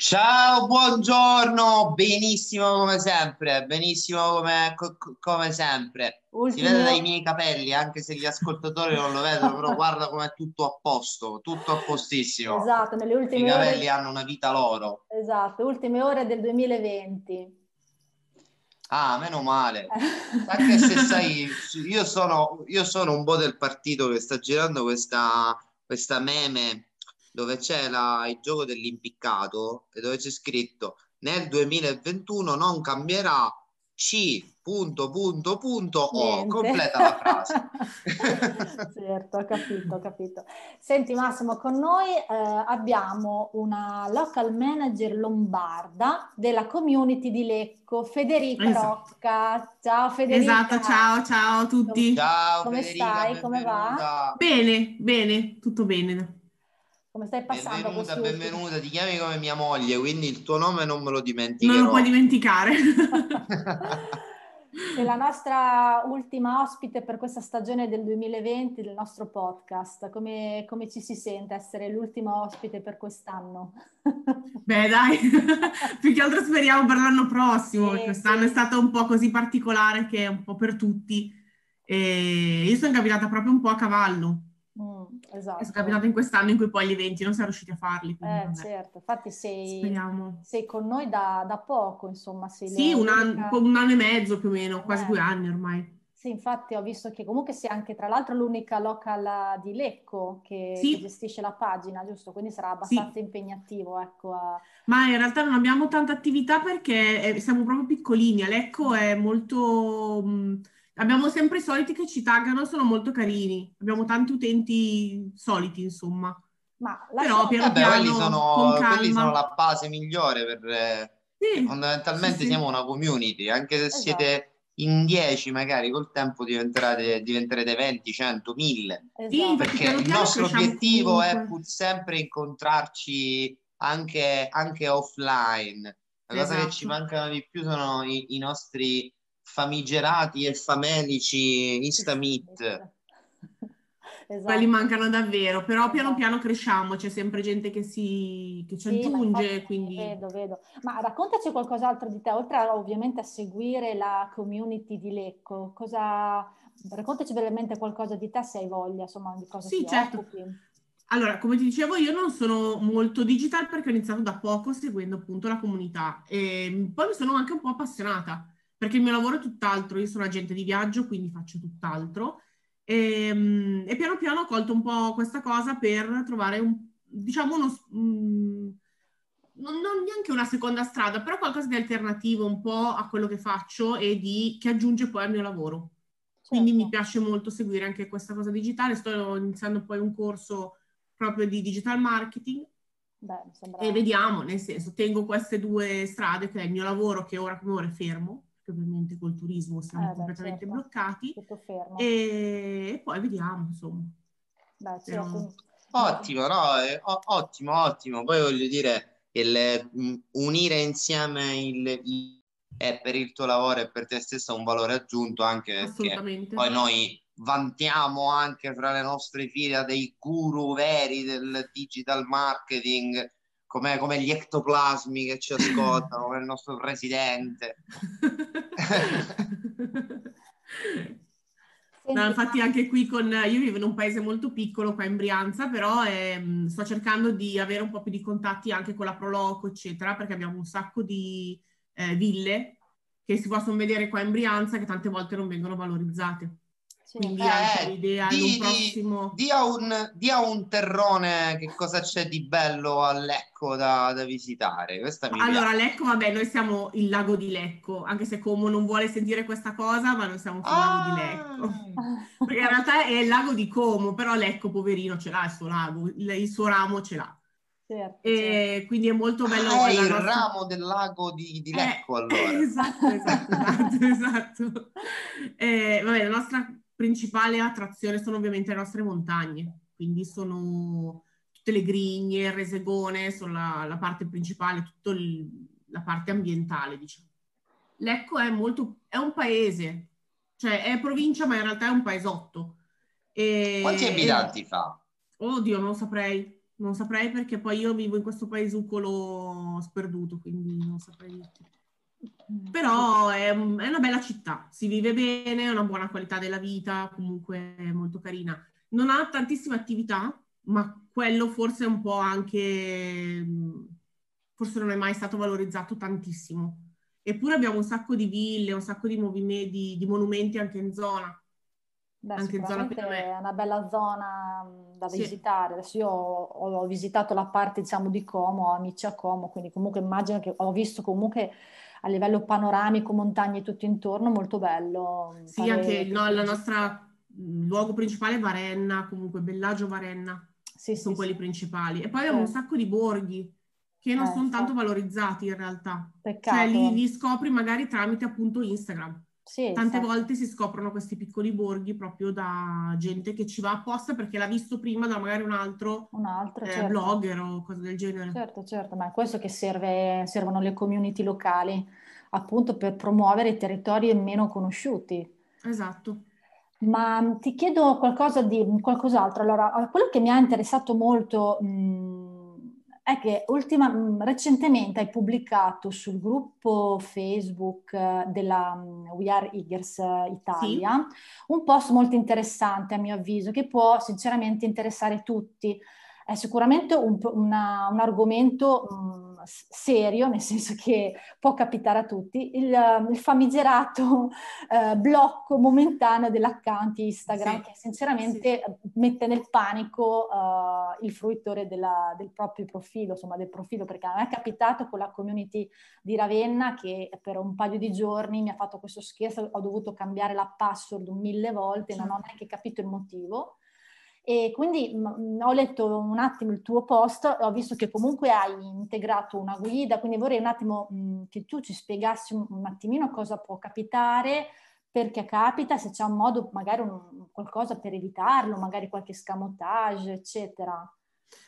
Ciao, buongiorno, benissimo come sempre, benissimo come, co- come sempre. Ultimo... Si vede dai miei capelli, anche se gli ascoltatori non lo vedono, però guarda com'è tutto a posto, tutto a postissimo. Esatto, nelle ultime I capelli ore... hanno una vita loro. Esatto, ultime ore del 2020. Ah, meno male. Anche se sai, io sono, io sono un po' del partito che sta girando questa, questa meme dove c'è la, il gioco dell'impiccato e dove c'è scritto nel 2021 non cambierà C punto punto punto O completa la frase. Certo ho capito ho capito. Senti Massimo con noi eh, abbiamo una local manager lombarda della community di Lecco Federica esatto. Rocca. Ciao Federica. Esatto ciao ciao a tutti. Ciao come Federica, stai? Come va? bene bene tutto bene come stai passando? Benvenuta, benvenuta, ti chiami come mia moglie, quindi il tuo nome non me lo dimenticherò. Non lo puoi dimenticare. È la nostra ultima ospite per questa stagione del 2020 del nostro podcast. Come, come ci si sente essere l'ultima ospite per quest'anno? Beh dai, più che altro speriamo per l'anno prossimo, sì, quest'anno sì. è stato un po' così particolare che è un po' per tutti. E io sono capitata proprio un po' a cavallo Mm, esatto. È capitato in quest'anno in cui poi gli eventi non siamo riusciti a farli. Eh, certo, infatti sei, sei, con noi da, da poco, insomma. sì, un, an- un, anno e mezzo più o meno, quasi eh. due anni ormai. Sì, infatti ho visto che comunque sei anche tra l'altro l'unica local di Lecco che, sì. che gestisce la pagina, giusto? Quindi sarà abbastanza sì. impegnativo, ecco. A... Ma in realtà non abbiamo tanta attività perché siamo proprio piccolini. A Lecco è molto... Mh, Abbiamo sempre i soliti che ci taggano, sono molto carini. Abbiamo tanti utenti soliti, insomma. Ma Però piano Vabbè, piano, quelli sono, quelli sono la base migliore per... Eh, sì, fondamentalmente sì, siamo una community, anche se esatto. siete in 10 magari col tempo diventerete, diventerete 20, 100, 1000. Esatto. Perché il nostro obiettivo è pur sempre incontrarci anche, anche offline. La esatto. cosa che ci esatto. mancano di più sono i, i nostri famigerati e famelici Instamit. Esatto. Quelli mancano davvero, però piano piano cresciamo, c'è sempre gente che, si, che ci sì, aggiunge. Quindi... Vedo, vedo. Ma raccontaci qualcos'altro di te, oltre a, ovviamente a seguire la community di Lecco, cosa... raccontaci brevemente qualcosa di te se hai voglia, insomma, di cosa sì, ti certo. occupi. Allora, come ti dicevo, io non sono molto digital perché ho iniziato da poco seguendo appunto la comunità e poi mi sono anche un po' appassionata perché il mio lavoro è tutt'altro, io sono agente di viaggio, quindi faccio tutt'altro. E, ehm, e piano piano ho colto un po' questa cosa per trovare un, diciamo, uno, um, non, non, neanche una seconda strada, però qualcosa di alternativo un po' a quello che faccio e di, che aggiunge poi al mio lavoro. Certo. Quindi mi piace molto seguire anche questa cosa digitale. Sto iniziando poi un corso proprio di digital marketing. Beh. E vediamo, nel senso, tengo queste due strade, che è il mio lavoro che ora come ora è fermo, ovviamente col turismo siamo eh, completamente certo. bloccati. E, e, poi vediamo, insomma. Beh, certo. Ottimo, no? Eh, ottimo, ottimo. Poi voglio dire, il, mm, unire insieme il, il è per il tuo lavoro e per te stesso un valore aggiunto anche perché poi noi vantiamo anche fra le nostre fila dei guru veri del digital marketing come, come gli ectoplasmi che ci ascoltano, come il nostro presidente. No, infatti anche qui con, io vivo in un paese molto piccolo qua in Brianza, però eh, sto cercando di avere un po' più di contatti anche con la Proloco, eccetera, perché abbiamo un sacco di eh, ville che si possono vedere qua in Brianza che tante volte non vengono valorizzate. Quindi eh, anche l'idea di, un prossimo... Dia un, dia un terrone che cosa c'è di bello a Lecco da, da visitare. Questa mi allora, piace. Lecco, vabbè, noi siamo il lago di Lecco, anche se Como non vuole sentire questa cosa, ma noi siamo sul ah. lago di Lecco. Perché in realtà è il lago di Como, però Lecco, poverino, ce l'ha il suo lago, il, il suo ramo ce l'ha. Certo, e certo. quindi è molto bello. Ah, è il nostra... ramo del lago di, di Lecco, eh, allora. Esatto, esatto, esatto. esatto. Eh, vabbè, la nostra principale attrazione sono ovviamente le nostre montagne, quindi sono tutte le grigne, il resegone, sono la, la parte principale, tutta la parte ambientale, diciamo. Lecco è molto, è un paese, cioè è provincia ma in realtà è un paesotto. E, Quanti abitanti e... fa? Oddio, non saprei non saprei perché poi io vivo in questo paesucolo sperduto, quindi non saprei. Però è, è, una bella città, si vive bene, è una buona qualità della vita, comunque è molto carina. Non ha tantissime attività, ma quello forse è un po' anche, forse non è mai stato valorizzato tantissimo. Eppure abbiamo un sacco di ville, un sacco di, movimenti, di monumenti anche in zona. Beh, anche in zona è una bella zona mm, da sì. visitare. Adesso io ho, ho, visitato la parte, diciamo, di Como, amici a Como, quindi comunque immagino che ho visto comunque a livello panoramico, montagne tutto intorno, molto bello. Sì, Fare... anche no, la nostra mm, luogo principale è Varenna, comunque Bellagio Varenna, sì, sono sì, quelli sì. principali. E poi abbiamo eh. un sacco di borghi che non eh, sono tanto valorizzati in realtà. Peccato. Cioè li, li scopri magari tramite appunto Instagram. Sì, Tante esatto. volte si scoprono questi piccoli borghi proprio da gente che ci va apposta perché l'ha visto prima da magari un altro, un altro eh, certo. blogger o cose del genere. Certo, certo, ma è questo che serve, servono le community locali appunto per promuovere i territori meno conosciuti. Esatto. Ma ti chiedo qualcosa di qualcos'altro. Allora, quello che mi ha interessato molto mh, è che ultima, mm, recentemente hai pubblicato sul gruppo Facebook eh, della mm, We Are Eagers eh, Italia sì. un post molto interessante a mio avviso che può sinceramente interessare tutti. È sicuramente un, una, un argomento mm, serio, nel senso che può capitare a tutti, il, il famigerato eh, blocco momentaneo dell'account Instagram sì, che sinceramente sì. mette nel panico uh, il fruitore della, del proprio profilo, insomma del profilo, perché a me è capitato con la community di Ravenna che per un paio di giorni mi ha fatto questo scherzo, ho dovuto cambiare la password mille volte, sì. non ho neanche capito il motivo. E quindi mh, mm, ho letto un attimo il tuo post, ho visto che comunque hai integrato una guida, quindi vorrei un attimo mh, mm, che tu ci spiegassi un, un, attimino cosa può capitare, perché capita, se c'è un modo, magari un, qualcosa per evitarlo, magari qualche scamotage, eccetera.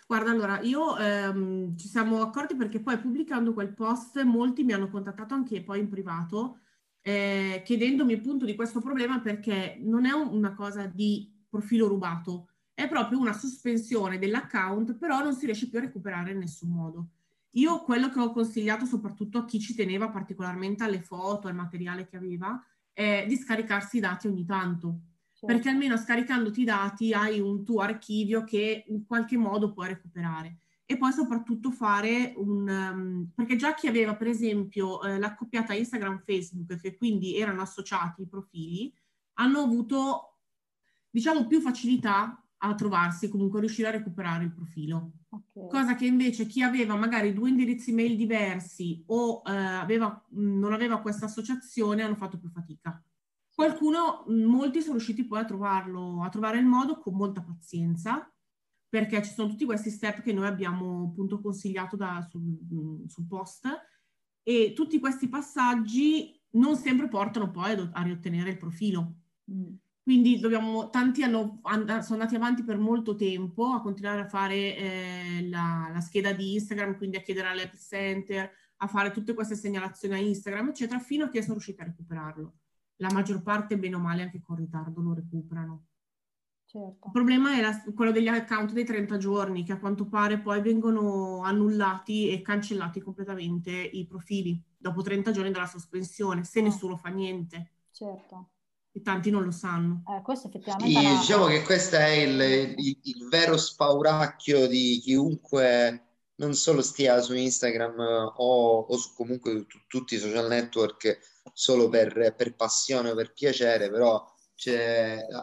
Guarda, allora, io ehm, ci siamo accorti perché poi pubblicando quel post molti mi hanno contattato anche poi in privato eh, chiedendomi appunto di questo problema perché non è una cosa di profilo rubato, è proprio una sospensione dell'account, però non si riesce più a recuperare in nessun modo. Io quello che ho consigliato soprattutto a chi ci teneva particolarmente alle foto, al materiale che aveva, è di scaricarsi i dati ogni tanto, certo. perché almeno scaricandoti i dati hai un tuo archivio che in qualche modo puoi recuperare. E poi soprattutto fare un... Um, perché già chi aveva per esempio eh, l'accoppiata Instagram-Facebook, che quindi erano associati i profili, hanno avuto diciamo più facilità a trovarsi, comunque riuscire a recuperare il profilo. Okay. Cosa che invece chi aveva magari due indirizzi mail diversi o eh, aveva, non aveva questa associazione hanno fatto più fatica. Qualcuno, molti sono riusciti poi a trovarlo, a trovare il modo con molta pazienza, perché ci sono tutti questi step che noi abbiamo appunto consigliato da, sul, sul post e tutti questi passaggi non sempre portano poi a, a riottenere il profilo. Mm. Quindi dobbiamo, tanti hanno, sono andati avanti per molto tempo a continuare a fare eh, la, la, scheda di Instagram, quindi a chiedere all'app center, a fare tutte queste segnalazioni a Instagram, eccetera, fino a che sono riusciti a recuperarlo. La maggior parte, bene o male, anche con ritardo lo recuperano. Certo. Il problema è la, quello degli account dei 30 giorni, che a quanto pare poi vengono annullati e cancellati completamente i profili dopo 30 giorni dalla sospensione, se oh. nessuno fa niente. Certo e tanti non lo sanno. Eh, questo effettivamente sì, diciamo che questo è il, il, il, vero spauracchio di chiunque non solo stia su Instagram o, o su comunque t- tutti i social network solo per, per passione o per piacere, però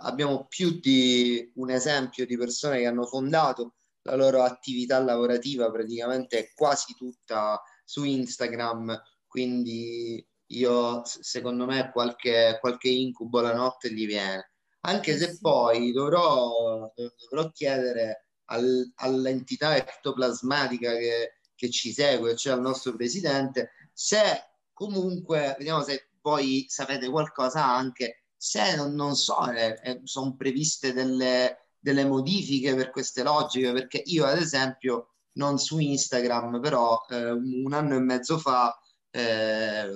abbiamo più di un esempio di persone che hanno fondato la loro attività lavorativa praticamente quasi tutta su Instagram, quindi io secondo me qualche, qualche incubo la notte gli viene. Anche se poi dovrò, dovrò chiedere al, all'entità ectoplasmatica che, che ci segue, cioè al nostro presidente, se comunque, vediamo se voi sapete qualcosa anche, se non, non so, eh, eh, sono previste delle, delle modifiche per queste logiche, perché io ad esempio non su Instagram, però eh, un anno e mezzo fa eh,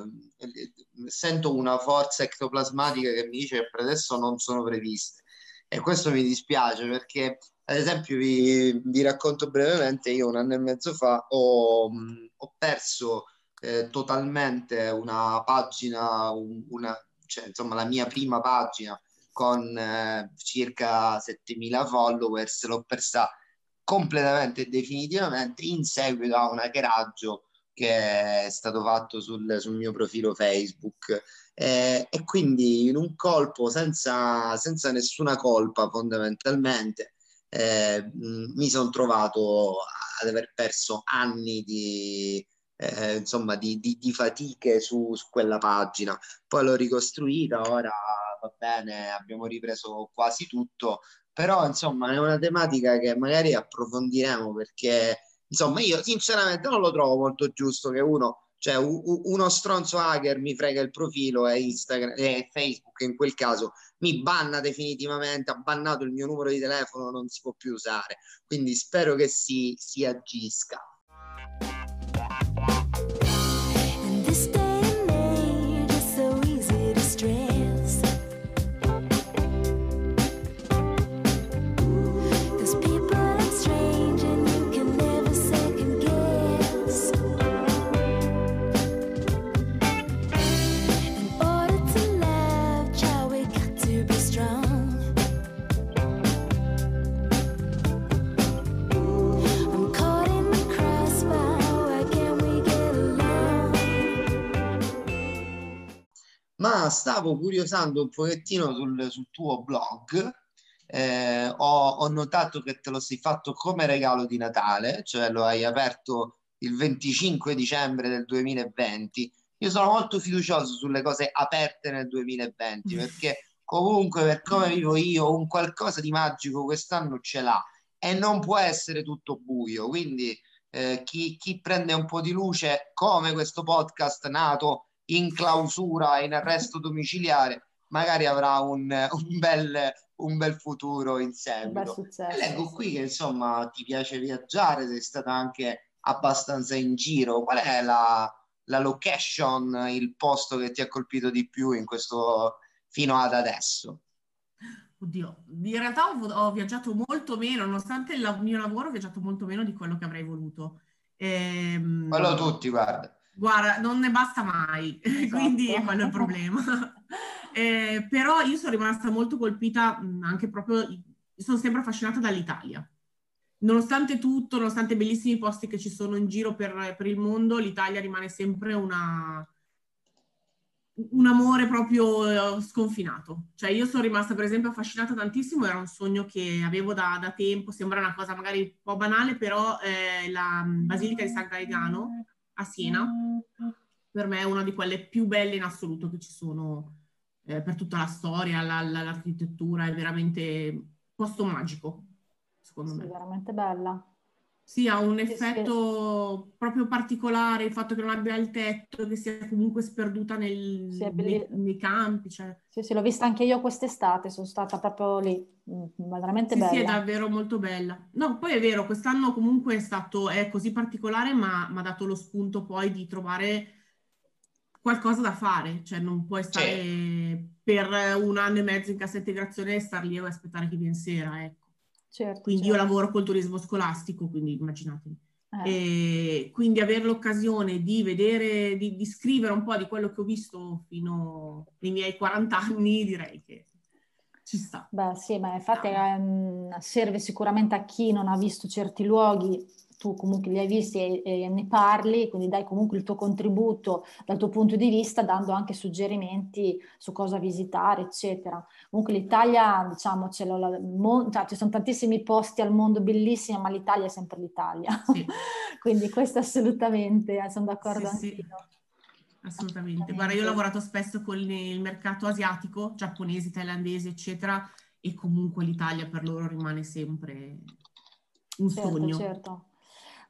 sento una forza ectoplasmatica che mi dice che per adesso non sono previste. E questo mi dispiace perché, ad esempio, vi, vi racconto brevemente, io un anno e mezzo fa ho, ho perso eh, totalmente una pagina, una, cioè, insomma la mia prima pagina con eh, circa 7000 followers, l'ho persa completamente e definitivamente in seguito a un hackeraggio che è stato fatto sul, sul mio profilo Facebook eh, e quindi in un colpo senza, senza nessuna colpa fondamentalmente eh, mi sono trovato ad aver perso anni di, eh, insomma, di, di, di fatiche su, su, quella pagina. Poi l'ho ricostruita, ora va bene, abbiamo ripreso quasi tutto, però insomma è una tematica che magari approfondiremo perché insomma io sinceramente non lo trovo molto giusto che uno cioè u- uno stronzo hacker mi frega il profilo e Instagram e Facebook in quel caso mi banna definitivamente ha bannato il mio numero di telefono non si può più usare. Quindi spero che si, si agisca ma stavo curiosando un pochettino sul, sul tuo blog. Eh, ho, ho, notato che te lo sei fatto come regalo di Natale, cioè lo hai aperto il 25 dicembre del 2020. Io sono molto fiducioso sulle cose aperte nel 2020 perché comunque per come vivo io un qualcosa di magico quest'anno ce l'ha e non può essere tutto buio. Quindi eh, chi, chi prende un po' di luce come questo podcast nato in clausura, in arresto domiciliare, magari avrà un, un, bel, un bel futuro in seguito. Leggo qui che insomma ti piace viaggiare, sei stata anche abbastanza in giro. Qual è la, la location, il posto che ti ha colpito di più in questo fino ad adesso? Oddio, in realtà ho, ho, viaggiato molto meno, nonostante il mio lavoro ho viaggiato molto meno di quello che avrei voluto. Ehm... Quello tutti, guarda. Guarda, non ne basta mai, esatto. quindi quello è il problema. eh, però io sono rimasta molto colpita anche proprio, sono sempre affascinata dall'Italia. Nonostante tutto, nonostante i bellissimi posti che ci sono in giro per, per il mondo, l'Italia rimane sempre una, un amore proprio eh, sconfinato. Cioè io sono rimasta per esempio affascinata tantissimo, era un sogno che avevo da, da tempo, sembra una cosa magari un po' banale, però eh, la Basilica di San Gaetano a Siena, per me è una di quelle più belle in assoluto che ci sono eh, per tutta la storia, la, la, l'architettura, è veramente un posto magico, secondo sì, me. È veramente bella. Sì, ha un effetto sì. proprio particolare, il fatto che non abbia il tetto, che sia comunque sperduta nel, sì, nei, nei, campi. Cioè. Sì, sì, l'ho vista anche io quest'estate, sono stata proprio lì, mm, veramente sì, bella. Sì, è davvero molto bella. No, poi è vero, quest'anno comunque è stato, è così particolare, ma mi ha dato lo spunto poi di trovare qualcosa da fare, cioè non puoi stare sì. per un anno e mezzo in cassa integrazione e star lì e aspettare che viene sera, ecco. Certo, quindi certo. io lavoro col turismo scolastico, quindi immaginatevi. Eh. E quindi avere l'occasione di vedere, di, di, scrivere un po' di quello che ho visto fino ai miei 40 anni, direi che ci sta. Beh sì, ma infatti ehm, serve sicuramente a chi non ha visto certi luoghi tu comunque li hai visti e, e, ne parli, quindi dai comunque il tuo contributo dal tuo punto di vista, dando anche suggerimenti su cosa visitare, eccetera. Comunque l'Italia, diciamo, c'è la, la, cioè, ci sono tantissimi posti al mondo bellissimi, ma l'Italia è sempre l'Italia. Sì. quindi questo assolutamente, eh, sono d'accordo sì, anche sì. Assolutamente. Guarda, io ho lavorato spesso con il mercato asiatico, giapponesi, thailandesi, eccetera, e comunque l'Italia per loro rimane sempre un certo, sogno. Certo.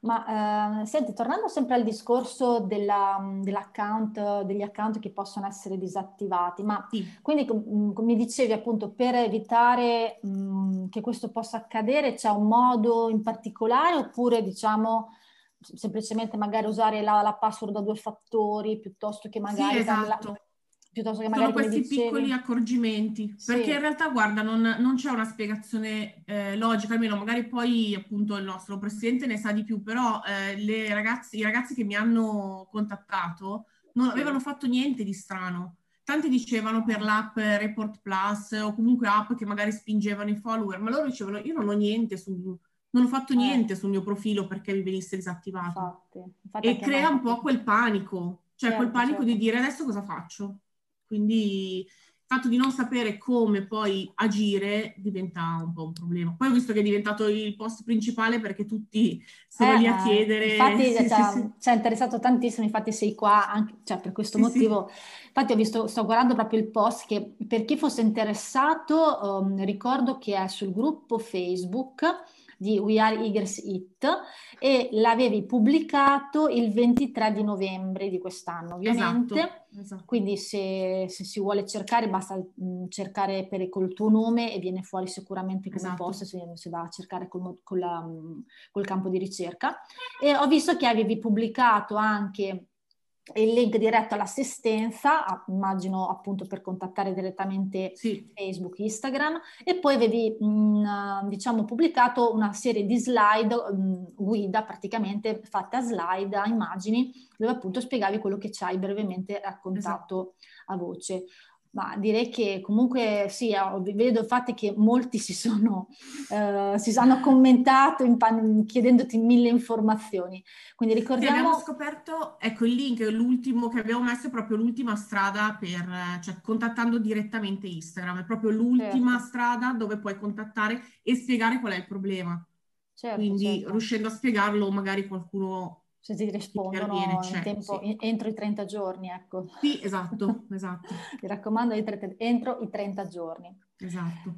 Ma eh, senti, tornando sempre al discorso della, dell'account, degli account che possono essere disattivati, ma sì. quindi come mi dicevi appunto per evitare mh, che questo possa accadere c'è un modo in particolare oppure diciamo semplicemente magari usare la, la password a due fattori piuttosto che magari... Sì, esatto. La, piuttosto che magari Sono questi piccoli accorgimenti, sì. perché in realtà, guarda, non, non c'è una spiegazione eh, logica, almeno magari poi appunto il nostro presidente ne sa di più, però eh, ragazze, i ragazzi che mi hanno contattato non avevano fatto niente di strano. Tanti dicevano per l'app Report Plus o comunque app che magari spingevano i follower, ma loro dicevano io non ho niente su, non ho fatto eh. niente sul mio profilo perché mi venisse disattivato. Infatti, infatti e crea un po' quel panico, cioè certo, quel panico certo. di dire adesso cosa faccio? Quindi il fatto di non sapere come poi agire diventa un po' un problema. Poi ho visto che è diventato il post principale perché tutti sono eh, lì a eh, chiedere. Infatti sì, ci, ha, sì, interessato tantissimo, infatti sei qua anche, cioè, per questo sì, motivo. Infatti ho visto, sto guardando proprio il post che per chi fosse interessato um, ricordo che è sul gruppo Facebook di We Are Eagers It e l'avevi pubblicato il 23 di novembre di quest'anno, ovviamente. Esatto, esatto. Quindi se, se, si vuole cercare basta mh, cercare per, col tuo nome e viene fuori sicuramente come esatto. post se, se, va a cercare col, col, la, col campo di ricerca. E ho visto che avevi pubblicato anche il link diretto all'assistenza, immagino appunto per contattare direttamente sì. Facebook, Instagram, e poi avevi mh, mm, diciamo pubblicato una serie di slide mh, mm, guida praticamente fatte a slide, a immagini, dove appunto spiegavi quello che ci hai brevemente raccontato esatto. a voce. Ma direi che comunque sì, vedo infatti che molti si sono, eh, si hanno commentato in, chiedendoti mille informazioni. Quindi ricordiamo... Sì, abbiamo scoperto, ecco il link, l'ultimo che abbiamo messo è proprio l'ultima strada per, cioè contattando direttamente Instagram, è proprio l'ultima certo. strada dove puoi contattare e spiegare qual è il problema. Certo, Quindi certo. riuscendo a spiegarlo magari qualcuno se ti rispondono in tempo, sì. entro i 30 giorni, ecco. Sì, esatto, esatto. Mi raccomando, entro i 30 giorni. Esatto.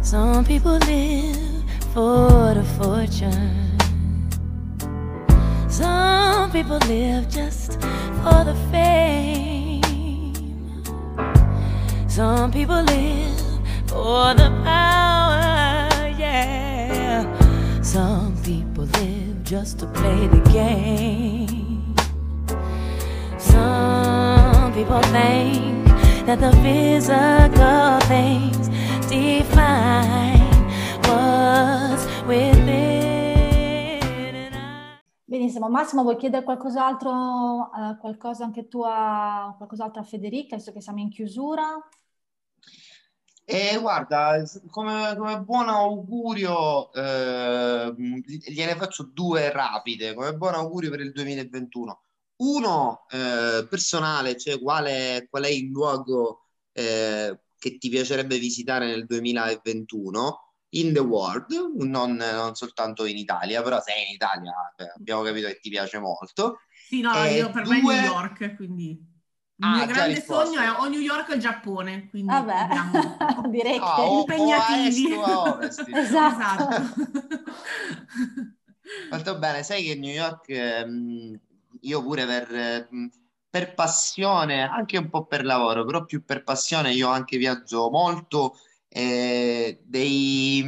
Some people live for the fortune. Some people live just for the fame. Some people live for the power, yeah. Some people live just to play the game. Some people think that the physical things define what's within. Benissimo, Massimo, vuoi chiedere qualcos'altro, uh, qualcosa anche tu a, qualcos'altro a Federica, visto che siamo in chiusura? E guarda, come, come buon augurio, eh, gliene faccio due rapide, come buon augurio per il 2021. Uno eh, personale, cioè quale, qual è il luogo eh, che ti piacerebbe visitare nel 2021 in the world, non, non soltanto in Italia, però sei in Italia abbiamo capito che ti piace molto. Sì, no, io per due... me New York, quindi... Il ah, mio grande sogno è o New York o il Giappone, quindi Vabbè, direi che oh, impegnativi. O est, o a esatto. esatto. Molto bene, sai che New York ehm, io pure per, per, passione, anche un po' per lavoro, però più per passione io anche viaggio molto eh, dei,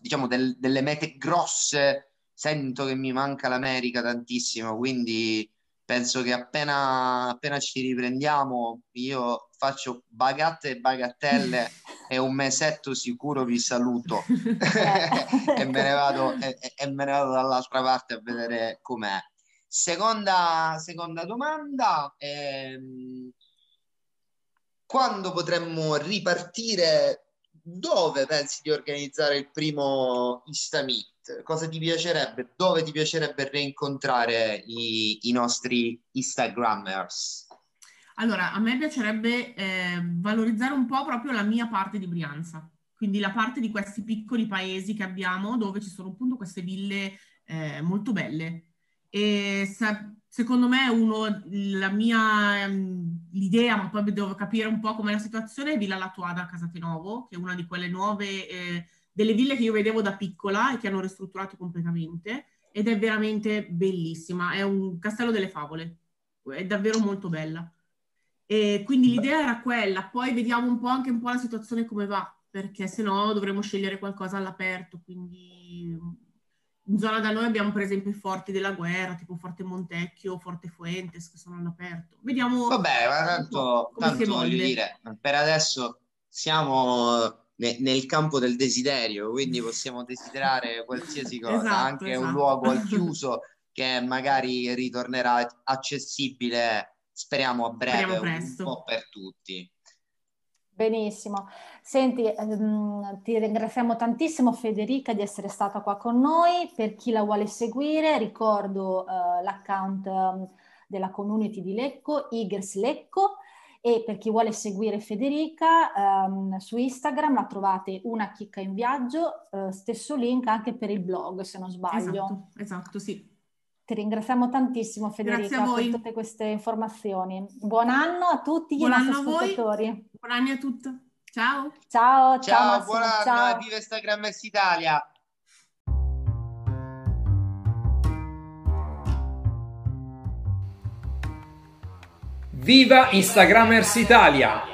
diciamo, del, delle mete grosse, sento che mi manca l'America tantissimo, quindi penso che appena, appena ci riprendiamo io faccio bagatte e bagattelle e un mesetto sicuro vi saluto e, me ne vado, e, e, me ne vado dall'altra parte a vedere com'è. Seconda, seconda domanda, ehm, quando potremmo ripartire? Dove pensi di organizzare il primo Istamit? cosa ti piacerebbe, dove ti piacerebbe reincontrare i, i nostri Instagrammers? Allora, a me piacerebbe eh, valorizzare un po' proprio la mia parte di Brianza, quindi la parte di questi piccoli paesi che abbiamo dove ci sono appunto queste ville eh, molto belle. E sa- secondo me uno, la mia, um, l'idea, ma poi devo capire un po' com'è la situazione, è Villa Latuada a Casatenovo, che è una di quelle nuove... Eh, delle ville che io vedevo da piccola e che hanno ristrutturato completamente ed è veramente bellissima, è un castello delle favole, è davvero molto bella. E quindi l'idea era quella, poi vediamo un po' anche un po' la situazione come va, perché se no dovremo scegliere qualcosa all'aperto, quindi in zona da noi abbiamo per esempio i forti della guerra, tipo Forte Montecchio, Forte Fuentes, che sono all'aperto. Vediamo. Vabbè, ma tanto, tanto voglio dire, per adesso siamo ne, nel campo del desiderio, quindi possiamo desiderare qualsiasi cosa, esatto, anche esatto. un luogo al chiuso che magari ritornerà accessibile, speriamo a breve, un po' per tutti. Benissimo. Senti, ehm, ti ringraziamo tantissimo Federica di essere stata qua con noi. Per chi la vuole seguire, ricordo eh, l'account eh, della community di Lecco, Igers Lecco, e per chi vuole seguire Federica ehm, su Instagram la trovate una chicca in viaggio, eh, stesso link anche per il blog se non sbaglio. Esatto, esatto sì. Ti ringraziamo tantissimo Federica per tutte queste informazioni. Buon anno a tutti gli nostri ascoltatori. Buon anno a tutti. Ciao. Ciao, ciao, ciao buon anno, ciao. viva Instagrammers Italia. Viva Instagrammers Italia!